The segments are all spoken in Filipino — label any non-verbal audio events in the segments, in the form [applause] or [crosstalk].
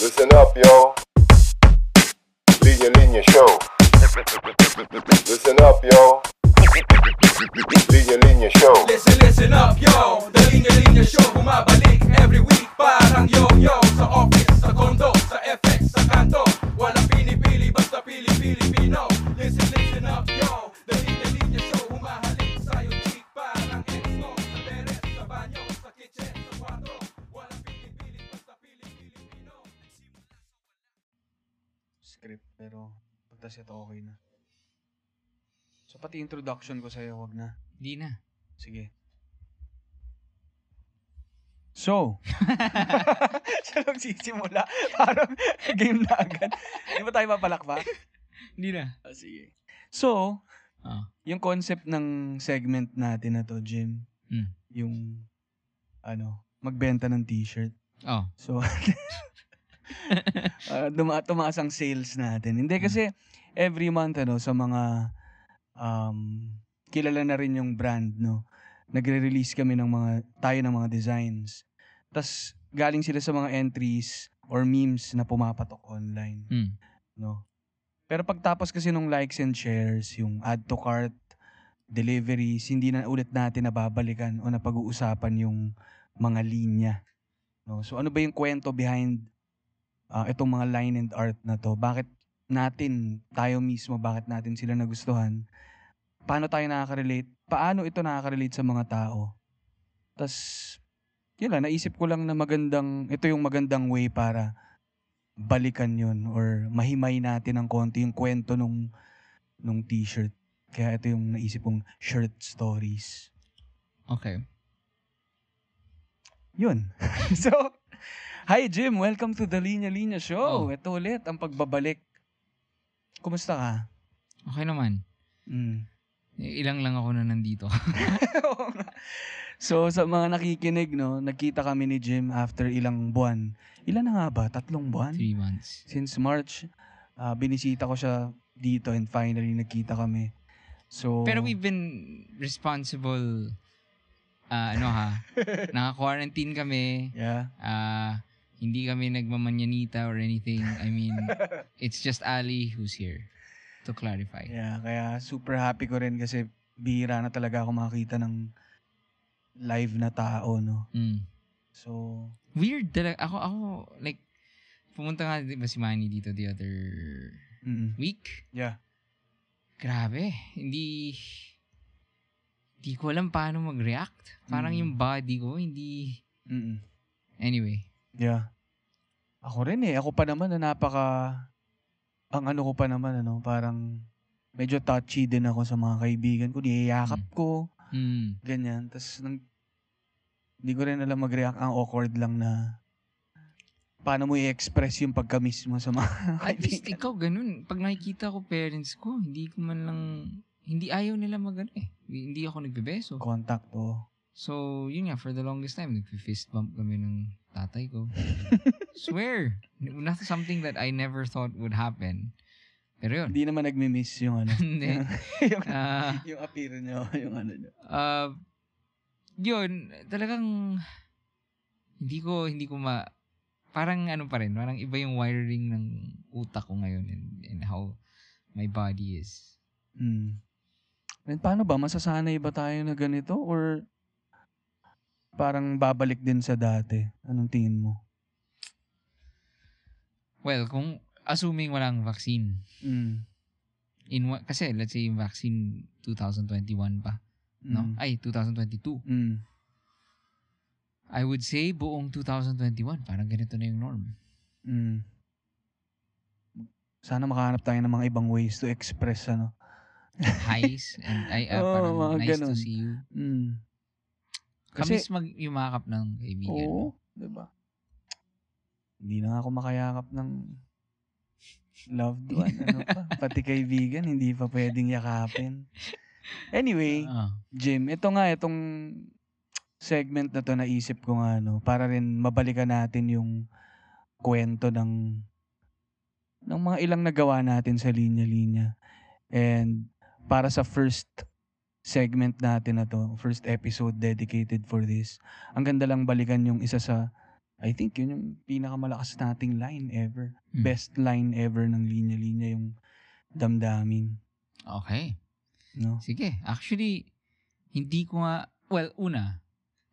Listen up, yo. Linya Linya Show. Listen up, yo. Linya Linya Show. Listen, listen up, yo The Linya Linya Show bumabalik every week Parang yo-yo Sa office, sa condo, sa FX, sa kanto Walang pinipili, basta pili-Pilipino Listen, pagtas ito okay na. So pati introduction ko sa'yo, wag na. Di na. Sige. So, [laughs] siya magsisimula. Parang game na agad. Hindi ba tayo mapalakpak? Di na. Ah, sige. So, Ah. yung concept ng segment natin na to, Jim, Mm. yung, ano, magbenta ng t-shirt. Oh. So, [laughs] uh, [laughs] duma- tumaas ang sales natin. Hindi kasi every month ano sa mga um, kilala na rin yung brand no. Nagre-release kami ng mga tayo ng mga designs. Tas galing sila sa mga entries or memes na pumapatok online, Mm. no. Pero pagtapos kasi nung likes and shares, yung add to cart, deliveries, hindi na ulit natin nababalikan o napag-uusapan yung mga linya. No? So ano ba yung kwento behind ah, itong mga line and art na to? Bakit natin, tayo mismo, bakit natin sila nagustuhan? Paano tayo nakaka-relate? Paano ito nakaka-relate sa mga tao? Tapos, yun lang, naisip ko lang na magandang, ito yung magandang way para balikan yun or mahimay natin ng konti yung kwento nung, nung t-shirt. Kaya ito yung naisip kong shirt stories. Okay. Yun. [laughs] so, hi Jim, welcome to the Linya Linya Show. Oh. Ito ulit ang pagbabalik. Kumusta ka? Okay naman. Mm. Ilang lang ako na nandito. [laughs] [laughs] So, sa mga nakikinig, no, nagkita kami ni Jim after ilang buwan. Ilan na nga ba? Tatlong buwan? Three months. Since March, ah, binisita ko siya dito and finally nagkita kami. So, Pero we've been responsible ah, ano ha, [laughs] naka-quarantine kami. Yeah. ah, hindi kami nagmamanyanita or anything. I mean, [laughs] it's just Ali who's here to clarify. Yeah, kaya super happy ko rin kasi bihira na talaga ako makakita ng live na tao, no? Mm. So, Weird talaga. Ako, ako, like, pumunta nga di ba si Manny dito the other mm week. Yeah. Grabe. Hindi, hindi ko alam paano mag-react. Parang Mm. yung body ko, hindi, mm anyway. Yeah. Ako rin eh. Ako pa naman na napaka... Ang ano ko pa naman, ano, parang medyo touchy din ako sa mga kaibigan ko. Niyayakap Mm. ko, Mm. ganyan. Tapos, nang, hindi ko rin alam mag-react. Ang awkward lang na paano mo i-express yung pagka-miss mo sa mga [laughs] At least ikaw ganun. Pag nakikita ko parents ko, hindi ko man lang, hindi ayaw nila mag ano eh. Hindi ako nagbebeso. Contact, oh. So, yun nga, for the longest time, nag-fist bump kami ng tatay ko. Swear. Not something that I never thought would happen. Pero yun. Hindi naman nagmi-miss yung ano. [laughs] Hindi. [laughs] yung, Ah, yung appear nyo, yung ano nyo. uh, yun, talagang hindi ko, hindi ko ma, parang ano pa rin, parang iba yung wiring ng utak ko ngayon and, and how my body is. Mm. And paano ba? Masasanay ba tayo na ganito? Or parang babalik din sa dati? Anong tingin mo? Well, kung assuming walang vaccine, Mm. in kasi let's say yung vaccine 2021 pa, no? Mm. Ay, 2022. Mm. I would say buong 2021, parang ganito na yung norm. Mm. Sana makahanap tayo ng mga ibang ways to express ano. Highs and ay ah, [laughs] Oo, parang nice ganun. to see you. Mm. Kasi, Kasi, mag yumakap ng kaibigan oo, di ba? Hindi na ako makayakap ng loved [laughs] one. Ano pa? Pati kaibigan, hindi pa pwedeng yakapin. Anyway, Ah. Jim, ito nga, itong segment na to naisip ko nga, no, para rin mabalikan natin yung kwento ng ng mga ilang nagawa natin sa linya-linya. And para sa first segment natin na to, first episode dedicated for this, ang ganda lang balikan yung isa sa I think yun yung pinakamalakas nating line ever. Hmm. Best line ever ng linya-linya yung damdamin. Okay. No? Sige. Actually, hindi ko nga, well, una,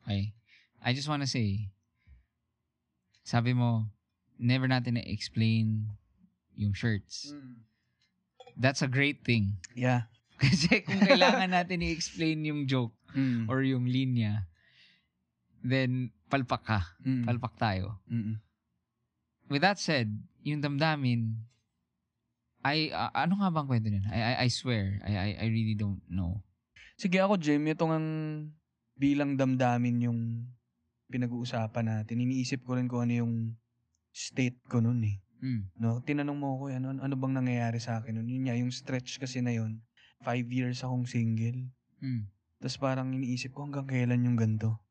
okay, I just wanna say, sabi mo, never natin na-explain yung shirts. That's a great thing. Yeah. [laughs] Kasi kung kailangan natin i-explain yung joke Mm. or yung linya, then palpak ka. Mm. Palpak tayo. Mm-mm. With that said, yung damdamin, I, ah, ano nga bang kwento niyan? I, I, I swear, I, I, I really don't know. Sige ako, Jim, ito ang bilang damdamin yung pinag-uusapan natin. Iniisip ko rin kung ano yung state ko nun eh. Mm. No, tinanong mo ako, ano, ano bang nangyayari sa akin nun? Yun nga, yung stretch kasi na yun, five years akong single. Mm. Tapos parang iniisip ko hanggang kailan yung ganito.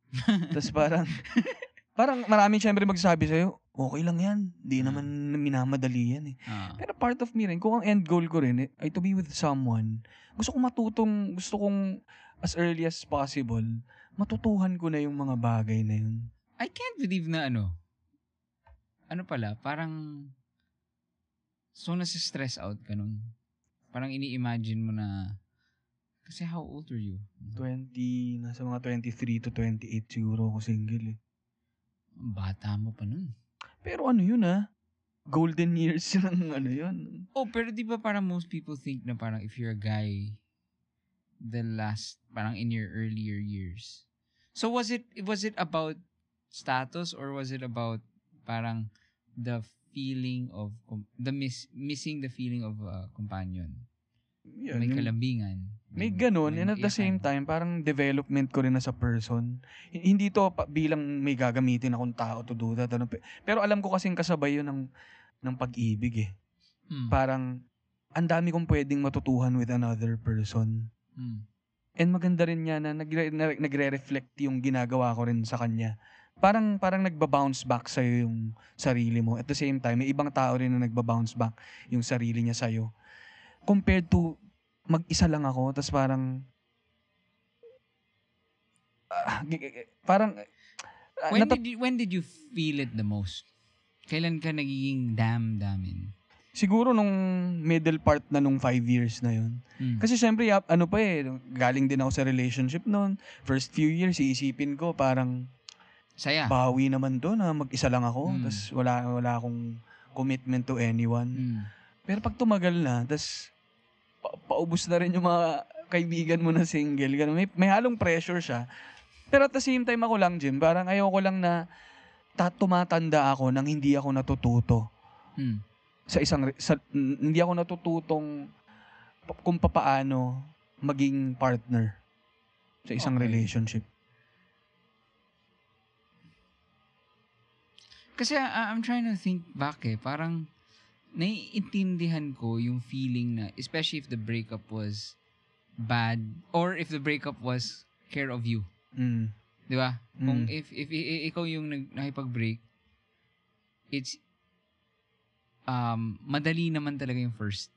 Tapos parang, [laughs] parang maraming syempre magsasabi sa'yo, okay lang yan. Di Ah. naman minamadali yan eh. Ah. Pero part of me rin, kung ang end goal ko rin eh, ay to be with someone, gusto kong matutong, gusto kong as early as possible, matutuhan ko na yung mga bagay na yun. I can't believe na ano, ano pala, parang, so nasi-stress out ka nun. Parang ini-imagine mo na, kasi how old are you? 20, nasa mga 23 to 28 siguro ako single eh. Bata mo pa nun. Pero ano yun ah, golden years [laughs] ng ano yun. Oh, pero di ba parang most people think na parang if you're a guy, the last, parang in your earlier years. So was it, was it about status or was it about parang the feeling of, com- the miss, missing the feeling of a companion? Yun, may kalambingan. May ganun, may and at the same time, parang development ko rin as a person. Hindi to pa- bilang may gagamitin akong tao to do that. Ano. Pe- Pero alam ko kasing kasabay yun ng, ng pag-ibig eh. Hmm. Parang, ang dami kong pwedeng matutuhan with another person. Hmm. And maganda rin niya na nagre- na- nagre-reflect yung ginagawa ko rin sa kanya. Parang parang nagba-bounce back sa yung sarili mo. At the same time, may ibang tao rin na nagba-bounce back yung sarili niya sa Compared to mag-isa lang ako, tapos parang gi- parang ah, When nata- did you, when did you feel it the most? Kailan ka nagiging damdamin? siguro nung middle part na nung five years na yun. Hmm. Kasi syempre, ano pa eh, galing din ako sa relationship noon. First few years, iisipin ko parang Saya. bawi naman to na mag-isa lang ako. Mm. Tapos wala, wala akong commitment to anyone. Hmm. Pero pag tumagal na, tapos pa- paubos na rin yung mga kaibigan mo na single. Ganun. May, may halong pressure siya. Pero at the same time ako lang, Jim, parang ayoko lang na ta- tumatanda ako nang hindi ako natututo Hmm. sa isang sa, hindi ako natututong kung papaano maging partner sa isang Okay. relationship. Kasi I- I'm trying to think back eh. Parang naiintindihan ko yung feeling na, especially if the breakup was bad or if the breakup was care of you. Mm. Di ba? Kung Mm. if, if, i- ikaw yung nag, nakipag-break, it's um, madali naman talaga yung first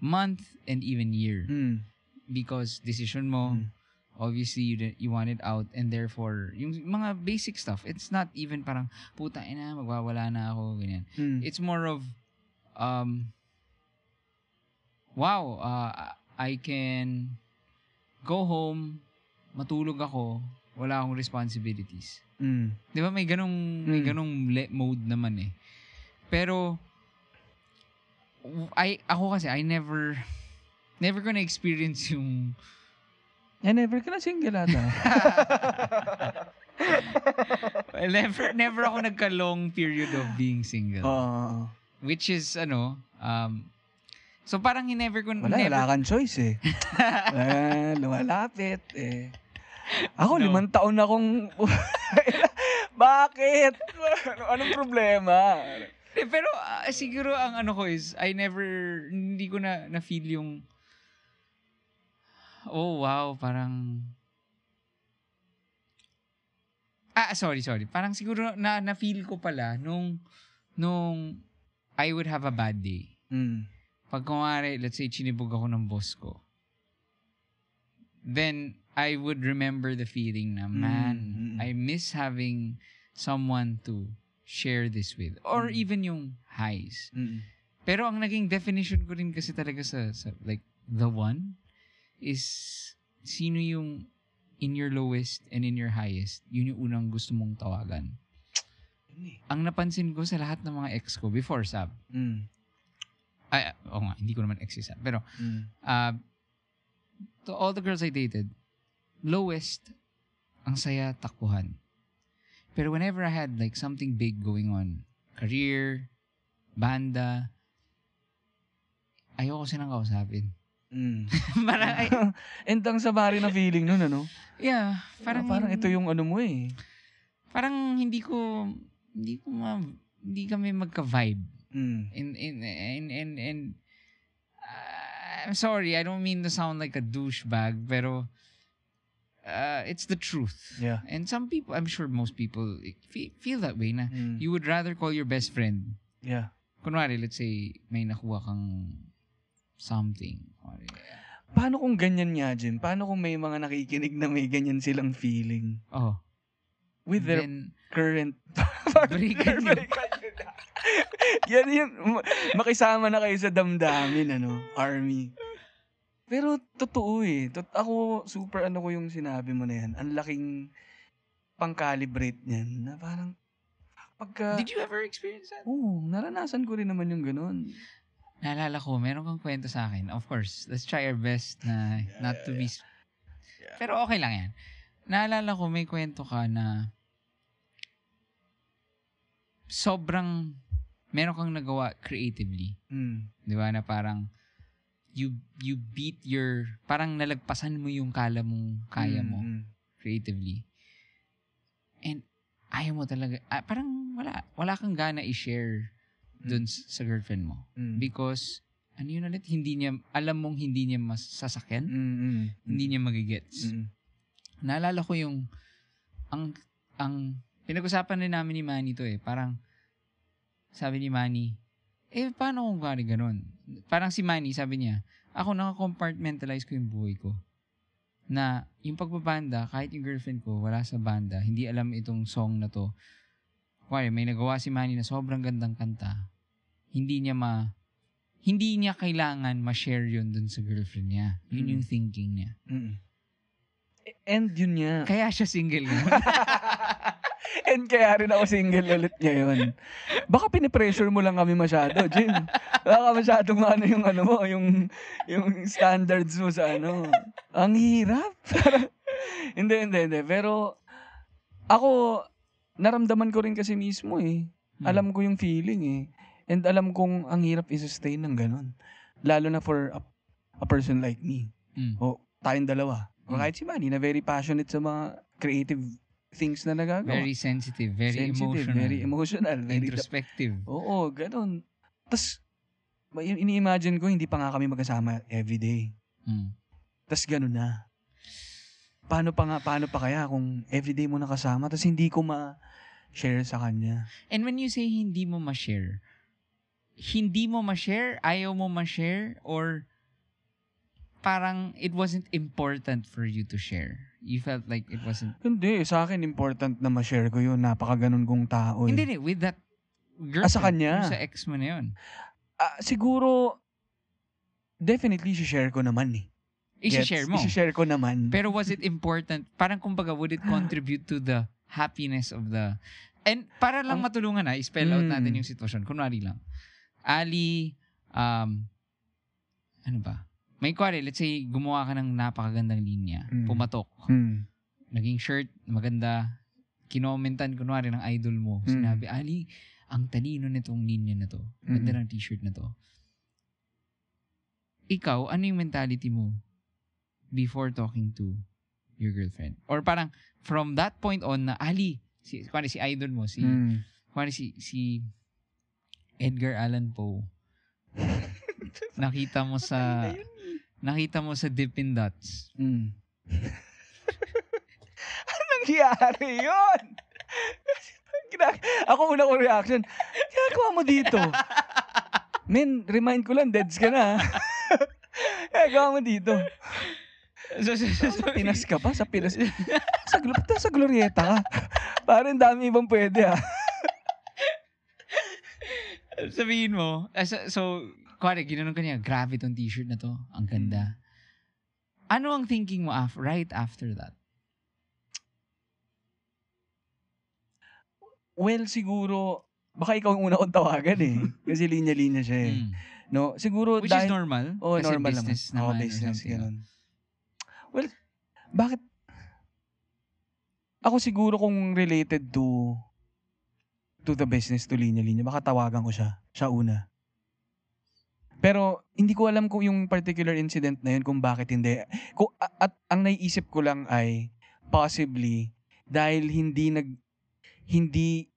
month and even year. Mm. Because decision mo, Mm. Obviously you, di- you want it out and therefore, yung mga basic stuff, it's not even parang, puta ina, magwawala na ako, ganyan. Mm. It's more of, um, wow, uh, I can go home, matulog ako, wala akong responsibilities. Mm. Di ba may ganong, may Mm. ganong le- mode naman eh. Pero, I, ako kasi, I never, never ko na-experience yung, Eh, never ka na single ata. [laughs] well, never, never ako nagka-long period of being single. Oo. Which is, ano, um, so parang never ko, wala, never, wala kang choice eh. [laughs] wala, lumalapit eh. Ako, No. limang taon na akong... [laughs] Bakit? Anong problema? Eh, pero ah, siguro ang ano ko is, I never, hindi ko na, na-feel yung, oh wow, parang, ah, sorry, sorry. Parang siguro na, na-feel ko pala nung, nung I would have a bad day. Mm. Pag kumari, let's say, chinibog ako ng boss ko, then I would remember the feeling na, man, Mm, mm. I miss having someone to share this with. Or Mm. even yung highs. Mm. Pero ang naging definition ko rin kasi talaga sa, sa like, the one is sino yung in your lowest and in your highest, yun yung unang gusto mong tawagan. Ang napansin ko sa lahat ng mga ex ko before Sab, Mm. ay, oo nga, hindi ko naman ex Sab, pero Mm. uh, to all the girls I dated, lowest, ang saya takbuhan. Pero whenever I had like something big going on, career, banda, ayoko silang kausapin. Mm. [laughs] parang, ay, And [laughs] ang sabari na feeling nun, ano? yeah, parang, Parang, parang ito yung ano mo eh. parang hindi ko, hindi ko ma, hindi kami magka-vibe. Mm. And, and, and, and, and uh, I'm sorry, I don't mean to sound like a douchebag, pero uh, it's the truth. Yeah. And some people, I'm sure most people fe- feel that way na Mm. you would rather call your best friend. Yeah. Kunwari, let's say, may nakuha kang something. Paano kung ganyan nga, Jim? Paano kung may mga nakikinig na may ganyan silang feeling? Oh. With their Then, current... [laughs] Balikan nyo. [laughs] Yan yun. ma- Makisama na kayo sa damdamin, ano? Army. Pero totoo eh. Tot ako, super ano ko yung sinabi mo na yan. Ang laking pang-calibrate niyan. Na parang, pagka... did you ever experience that? Oo, naranasan ko rin naman yung ganun. Naalala ko, meron kang kwento sa akin. Of course, let's try our best na not to be... Pero okay lang yan. Naalala ko, may kwento ka na sobrang meron kang nagawa creatively. Mm. Di ba? Na parang you you beat your... Parang nalagpasan mo yung kala mong kaya mo mm. creatively. And ayaw mo talaga... ah, parang wala. Wala kang gana i-share dun s- sa girlfriend mo. Mm. Because, ano yun ulit, hindi niya, alam mong hindi niya masasakyan, Mm, mm, hindi niya magigets. mm. Naalala ko yung, ang, ang, pinag-usapan rin namin ni Manny to eh, parang, sabi ni Manny, eh, paano kung kari ganun? Parang si Manny, sabi niya, ako naka-compartmentalize ko yung buhay ko. Na, yung pagbabanda, kahit yung girlfriend ko, wala sa banda, hindi alam itong song na to. Kuwari, may nagawa si Manny na sobrang gandang kanta. Hindi niya ma, hindi niya kailangan ma-share yun dun sa girlfriend niya. Yun Mm. yung thinking niya. Mm. And yun nga. Kaya siya single ngayon. [laughs] And kaya rin ako single ulit ngayon. Baka pinipressure mo lang kami masyado, Jim. Baka masyadong ano yung ano mo, yung, yung standards mo sa ano. Ang hirap. [laughs] hindi, hindi, hindi. Pero, ako, naramdaman ko rin kasi mismo eh. Hmm. Alam ko yung feeling eh. And alam kong ang hirap i-sustain ng ganun. Lalo na for a, a person like me. Mm. O tayong dalawa. O Mm. kahit si Manny na very passionate sa mga creative things na nagagawa. Very sensitive, very Sensitive, emotional, Very emotional. Very introspective. Oo, ganun. Tapos, ini-imagine ko, hindi pa nga kami magkasama everyday. Mm. Tapos ganun na. Paano pa nga, paano pa kaya kung everyday mo nakasama, tapos hindi ko ma-share sa kanya. And when you say hindi mo ma-share, hindi mo ma-share, ayaw mo ma-share, or parang it wasn't important for you to share? You felt like it wasn't... Hindi, sa akin important na ma-share ko yun. Napaka ganun kong tao. eh. Hindi, hindi, with that girl. Ah, sa kanya? Sa ex mo na yun. Ah, siguro, definitely share ko naman eh. I-share mo. I-share ko naman. Pero was it important? Parang kumbaga, would it contribute to the happiness of the... And para lang Ang- matulungan na, i-spell out Mm. natin yung sitwasyon. Kunwari lang. Ali, um, ano ba? May kwari, let's say, gumawa ka ng napakagandang linya. Mm. Pumatok. Hmm. Naging shirt, maganda. Kinomentan, kunwari, ng idol mo. Mm. Sinabi, Ali, ang talino nitong linya na to. Ganda Mm. ng t-shirt na to. Ikaw, ano yung mentality mo before talking to your girlfriend? Or parang, from that point on na, Ali, si, kunwari, si idol mo, si, Hmm. kunwari, si, si Edgar Allan Poe, [laughs] nakita mo sa, nakita mo sa Dippin' Dots. Hmm. [laughs] Anong nangyari yun? Ako una kong reaction, ginagawa mo dito? Men, remind ko lang, deads ka na. [laughs] ginagawa mo dito. So, so, so, so, Sa Pinas ka pa? Sa Pinas? [laughs] sa, glo- sa Glorieta ka? Parang dami ibang pwede ah. [laughs] sabihin mo, ah, so, so kuwari, ginanong ka niya, grabe tong t-shirt na to. Ang ganda. Ano ang thinking mo af- right after that? Well, siguro, baka ikaw ang una kong tawagan eh. [laughs] Kasi linya-linya siya eh. Mm. No? Siguro Which is dahil... normal. Oo, kasi normal business naman. Naman or business, ganun. Well, bakit? Ako siguro kung related to to the business, to linya-linya, baka tawagan ko siya. Siya una. Pero hindi ko alam kung yung particular incident na yun kung bakit hindi. Kung, a- at ang naiisip ko lang ay possibly dahil hindi nag hindi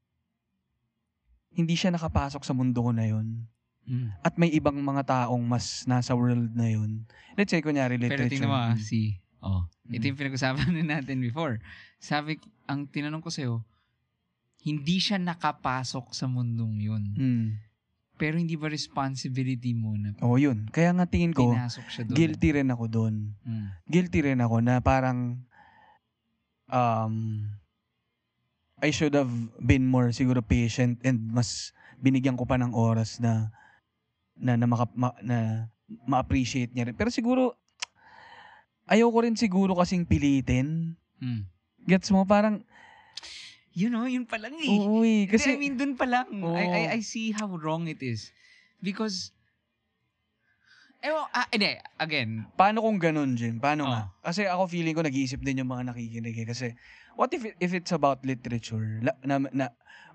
hindi siya nakapasok sa mundo ko na yun Mm. at may ibang mga taong mas nasa world na yun. Let's say, kunyari, Pero literature. tingnan mo ah, Mm. si, oh, ito Mm. yung pinag-usapan [laughs] na natin before. Sabi, ang tinanong ko sa'yo, hindi siya nakapasok sa mundong yun. Mm. Pero hindi ba responsibility mo na Oo, yun. Kaya nga tingin ko, siya doon? guilty rin ako doon. Mm. Guilty rin ako na parang um, I should have been more siguro patient and mas binigyan ko pa ng oras na na na, maka, ma, na ma-appreciate niya rin. Pero siguro ayaw ko rin siguro kasing pilitin. Mm. Gets mo? Parang, You know, yun pa lang eh. oo eh. Kasi, I mean, dun pa lang. Oo. I, I, I see how wrong it is. Because, ewan, ah, hindi, again, Paano kung ganun, Jim? Paano Oh. nga? Kasi ako feeling ko nag-iisip din yung mga nakikinig eh. Kasi, what if if it's about literature la- na, na,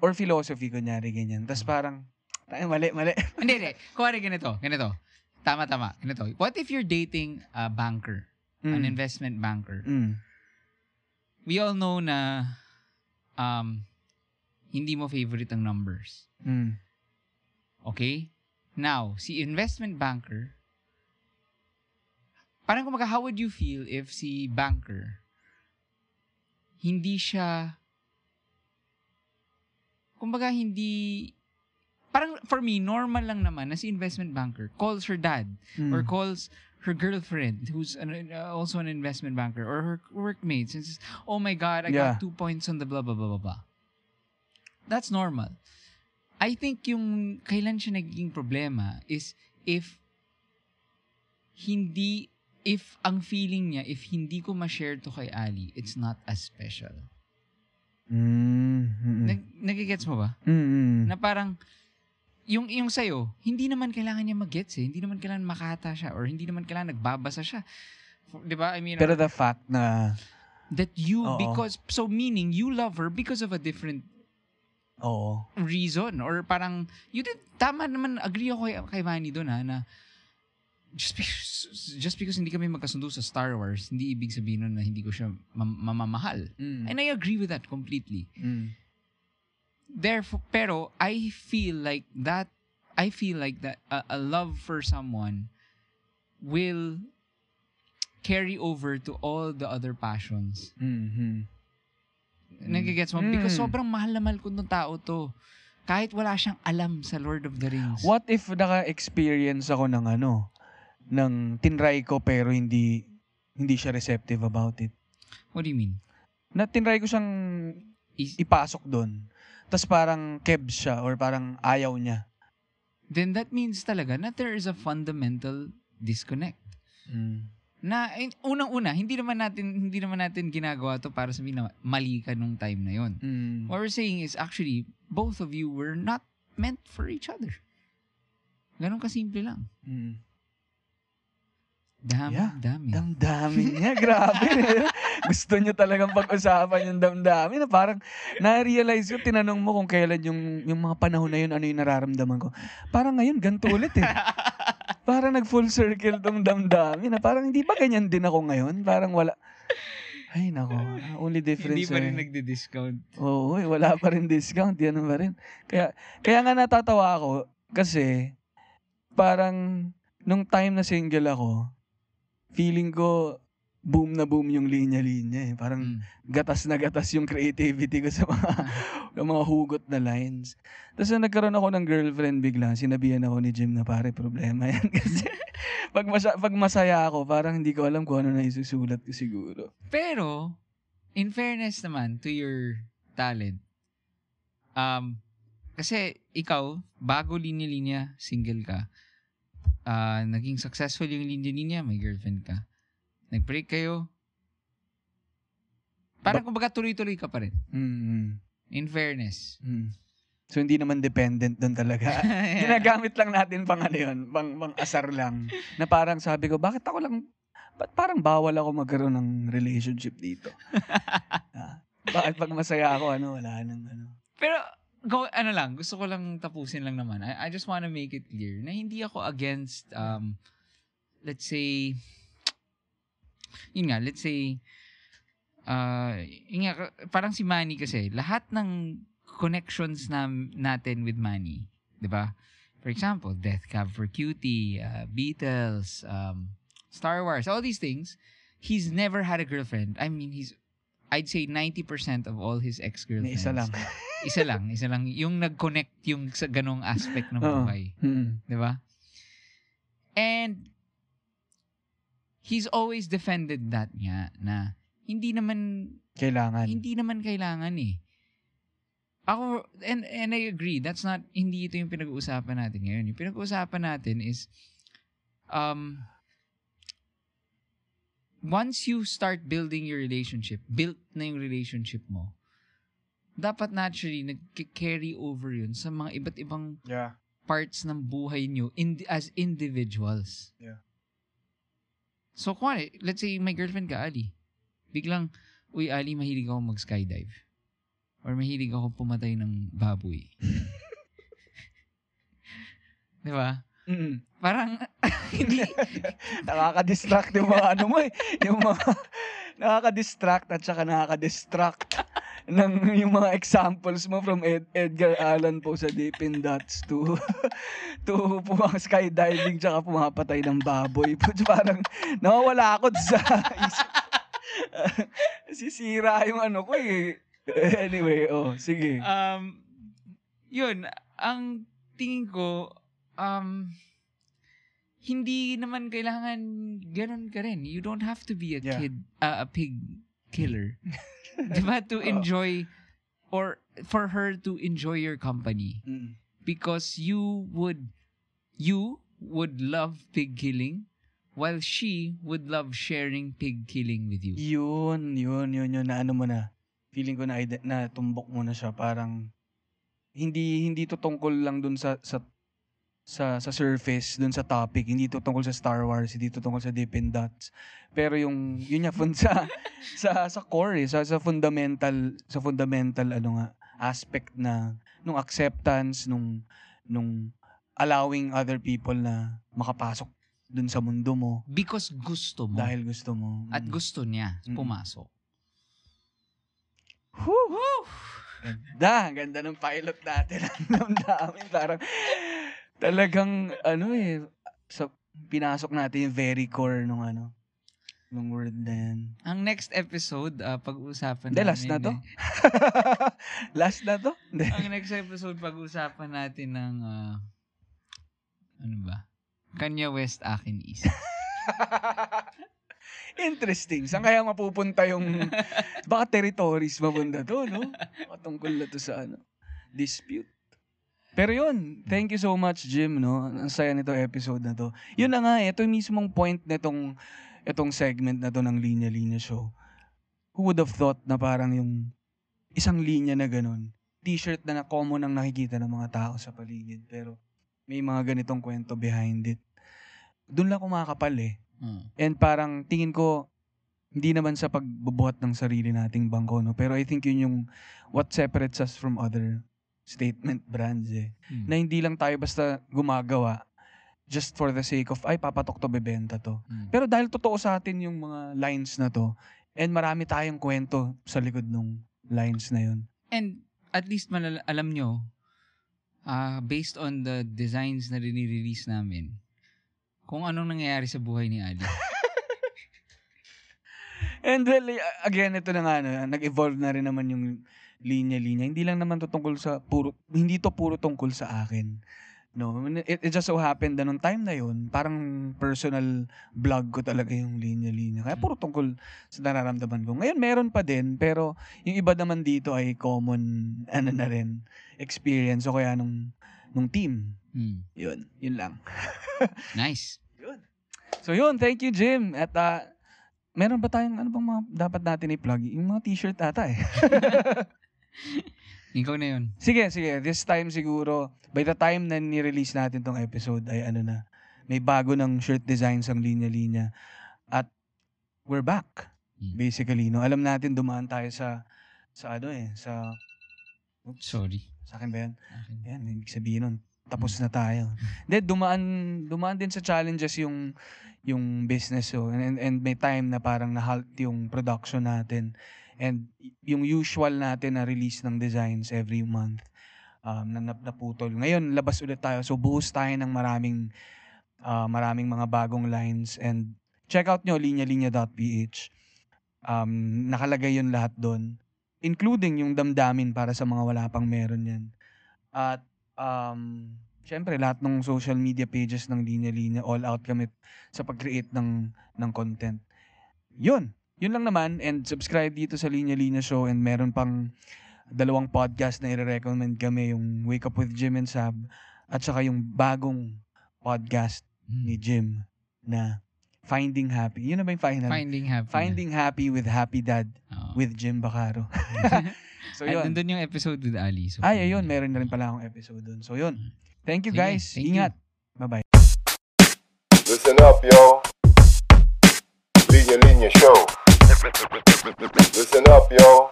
or philosophy, kunyari, ganyan. Tapos parang, ay, mali, mali. [laughs] hindi, hindi. Kuwari ganito, ganito. Tama, tama. Ganito. What if you're dating a banker, an Mm. investment banker? Mm. We all know na um, hindi mo favorite ang numbers. Mm. Okay? Now, si investment banker, parang kumaga, how would you feel if si banker, hindi siya, kumbaga, hindi, parang for me, normal lang naman na si investment banker calls her dad Mm. or calls her girlfriend who's an, uh, also an investment banker or her workmates and says, oh my God, I Yeah. got two points on the blah, blah, blah, blah, blah. That's normal. I think yung kailan siya nagiging problema is if hindi, if ang feeling niya, if hindi ko ma-share to kay Ali, it's not as special. Mm. Mm. Nag, nagigets mo ba? Mm. Na parang, yung, yung sa'yo, hindi naman kailangan niya mag-gets eh. Hindi naman kailangan makata siya or hindi naman kailangan nagbabasa siya. Di ba? I mean, Pero or- the fact na, that you, Oo. because, so meaning, you love her because of a different oo. reason or parang you did tama naman agree ako kay, kay Manny doon ha na just because, just because hindi kami magkasundo sa Star Wars hindi ibig sabihin nun na hindi ko siya mam- mamamahal Mm. and I agree with that completely Mm. Therefore pero I feel like that I feel like that a, a love for someone will carry over to all the other passions Mhm. nagigets mo because Mm. sobrang mahal na mahal ko ng tao to kahit wala siyang alam sa Lord of the Rings What if naka-experience ako ng ano, ng tinry ko pero hindi hindi siya receptive about it. What do you mean? Na tinry ko siyang Is, ipasok doon. Tapos parang kebs siya or parang ayaw niya. then that means talaga na there is a fundamental disconnect. Na eh, unang-una, hindi naman natin hindi naman natin ginagawa to para sabihin na mali ka nung time na yon. Mm. What we're saying is actually both of you were not meant for each other. Ganon kasimple lang. Mm. Dami, Yeah, dami. Damdamin niya, [laughs] grabe. Gusto niyo talagang pag-usapan yung damdamin na parang na-realize ko, tinanong mo kung kailan yung, yung mga panahon na yun, ano yung nararamdaman ko. Parang ngayon, ganito ulit eh. parang nag-full circle tong damdamin na parang hindi ba ganyan din ako ngayon? Parang wala. Ay, nako. Only difference. hindi pa eh. rin nagdi-discount. Oo, eh, wala pa rin discount. Yan pa rin. Kaya, kaya nga natatawa ako kasi parang nung time na single ako, feeling ko boom na boom yung linya-linya eh. Parang Mm. gatas na gatas yung creativity ko sa mga, [laughs] yung mga hugot na lines. Tapos nung nagkaroon ako ng girlfriend bigla, sinabihan ako ni Jim na pare, problema yan. [laughs] Kasi pag, masya, pag masaya ako, parang hindi ko alam kung ano na isusulat ko siguro. Pero, in fairness naman to your talent, um, kasi ikaw, bago linya-linya, single ka. Ah, naging successful yung linya-linya, may girlfriend ka. Nag-break kayo. Parang kumbaga tuloy-tuloy ka pa rin. Mm, In fairness. mm. So hindi naman dependent doon talaga. [laughs] Ginagamit lang natin pang ano yun, pang, pang asar lang. Na parang sabi ko, bakit ako lang, ba't parang bawal ako magkaroon ng relationship dito? [laughs] Ah, bakit pag masaya ako, ano, wala nang ano. Pero, go, ano lang, gusto ko lang tapusin lang naman. I, I just wanna make it clear na hindi ako against, um, let's say, yun nga, let's say, uh, yun nga, parang si Manny kasi, lahat ng connections na, natin with Manny, di ba? For example, Death Cab for Cutie, uh, Beatles, um, Star Wars, all these things, he's never had a girlfriend. I mean, he's, I'd say 90% of all his May ex-girlfriends. isa lang. [laughs] isa lang, isa lang. Yung nag-connect yung sa ganong aspect ng buhay. Mm. Di ba? And, he's always defended that nga, na hindi naman, Kailangan. hindi naman kailangan eh. Ako, and, and I agree, that's not, hindi ito yung pinag-uusapan natin ngayon. Yung pinag-uusapan natin is, um, once you start building your relationship, built na yung relationship mo, dapat naturally nag-carry over yun sa mga iba't ibang Yeah. parts ng buhay nyo in, as individuals. Yeah. So, kung ano, let's say may girlfriend ka, Ali. Biglang, uy, Ali, mahilig ako mag-skydive. Or mahilig ako pumatay ng baboy. [laughs] Di ba? Mm. Parang, [laughs] hindi, Nakaka-distract yung mga ano mo eh. Yung mga [laughs] nakaka-distract at saka nakaka-distract [laughs] ng yung mga examples mo from Ed- Edgar Allan Poe sa Dippin' Dots to to pumang skydiving tsaka pumapatay ng baboy. Parang nawawala ako sa isip. Sisira yung ano ko eh. Anyway, oh, sige. um, yun, ang tingin ko, um, hindi naman kailangan ganun ka rin. You don't have to be a Yeah. kid, uh, a pig killer. [laughs] diba? To enjoy, or for her to enjoy your company. Mm. Because you would, you would love pig killing, while she would love sharing pig killing with you. Yun, yun, yun, yun, na ano mo na. Feeling ko na, na tumbok mo na siya. Parang, hindi, hindi to tungkol lang dun sa, sa, sa, sa surface, dun sa topic. Hindi to tungkol sa Star Wars, hindi to tungkol sa Dippin' Dots. Pero yung, yun nga, fun, [laughs] sa, sa, sa core, eh, sa, sa fundamental, sa fundamental, ano nga, aspect na, nung acceptance, nung, nung allowing other people na makapasok dun sa mundo mo Because gusto mo. dahil gusto mo. at Mm. gusto niya Mm. pumasok. Whew! Ganda, ang ganda ng pilot natin. [laughs] Ang damdamin, parang talagang ano eh, sa, pinasok natin yung very core nung ano, nung word na yan. Ang next episode, ah, pag-uusapan Hindi, namin. [laughs] last na to? eh, Last na to? Ang next episode, pag-uusapan natin ng, ah, ano ba? Kanya West, akin East. [laughs] Interesting. Saan kaya mapupunta yung, baka territories mapunta to, no? Patungkol na to sa ano, dispute. Pero yun, thank you so much, Jim, no? Ang saya nito episode na to. Yun na nga, ito yung mismong point nitong itong segment na to ng Linya Linya Show. Who would have thought na parang yung isang linya na ganun, t-shirt na na common ang nakikita ng mga tao sa paligid, pero may mga ganitong kwento behind it. Doon lang kumakapal eh. Hmm. And parang tingin ko, hindi naman sa pagbubuhat ng sarili nating bangko, no? Pero I think yun yung what separates us from other statement brands eh. Hmm. Na hindi lang tayo basta gumagawa just for the sake of, ay, papatok to, bebenta to. Hmm. Pero dahil totoo sa atin yung mga lines na to, and marami tayong kwento sa likod ng lines na yun. And at least malala- alam nyo, ah based on the designs na rinirelease namin, kung anong nangyayari sa buhay ni Ali. And well, eh, again, ito na nga, no, nag-evolve na rin naman yung linya-linya. Hindi lang naman to tungkol sa puro, hindi to puro tungkol sa akin. No, it, it just so happened na nung time na yun, parang personal vlog ko talaga yung linya-linya. Kaya puro tungkol sa nararamdaman ko. Ngayon meron pa din, pero yung iba naman dito ay common, ano na rin, experience. O kaya nung, nung team. Hmm. Yun, yun lang. [laughs] Nice. So yun, thank you Jim. At ah, meron ba tayong ano bang mga dapat natin i-plug? Yung mga t-shirt ata eh. [laughs] Ikaw na yun. sige, sige. This time siguro, by the time na ni-release natin tong episode ay ano na, may bago ng shirt designs ang linya-linya. At we're back. Hmm. Basically, no. Alam natin dumaan tayo sa sa ano eh, sa Oops, Sorry. sa akin ba yan? Akin. Yan, ibig sabihin nun, tapos na tayo. Then dumaan dumaan din sa challenges yung yung business so and, and may time na parang na-halt yung production natin and yung usual natin na release ng designs every month um, na nap- naputol. Ngayon labas ulit tayo so buhos tayo ng maraming ah, maraming mga bagong lines and check out nyo linya-linya.ph. Um, nakalagay yun lahat doon including yung damdamin para sa mga wala pang meron yan. At um, syempre lahat ng social media pages ng Linya Linya all out kami sa pag-create ng ng content. Yun. Yun lang naman and subscribe dito sa Linya Linya Show and meron pang dalawang podcast na i-recommend kami yung Wake Up with Jim and Sab at saka yung bagong podcast Hmm. ni Jim na Finding Happy. Yun na ba yung final? Finding happy. Finding Happy with Happy Dad Oo. with Jim Bacaro. [laughs] so yun. nandun yung episode with Ali. So, Ay, ayun, meron na rin pala akong episode dun. So yun. Thank you Sige, guys. thank you. Ingat. Bye-bye. Listen up, yo. Linya Linya Show. Listen up, yo.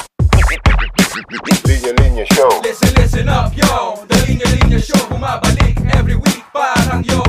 Linya Linya Show. Listen, listen up, yo The Linya Linya Show bumabalik every week Parang yo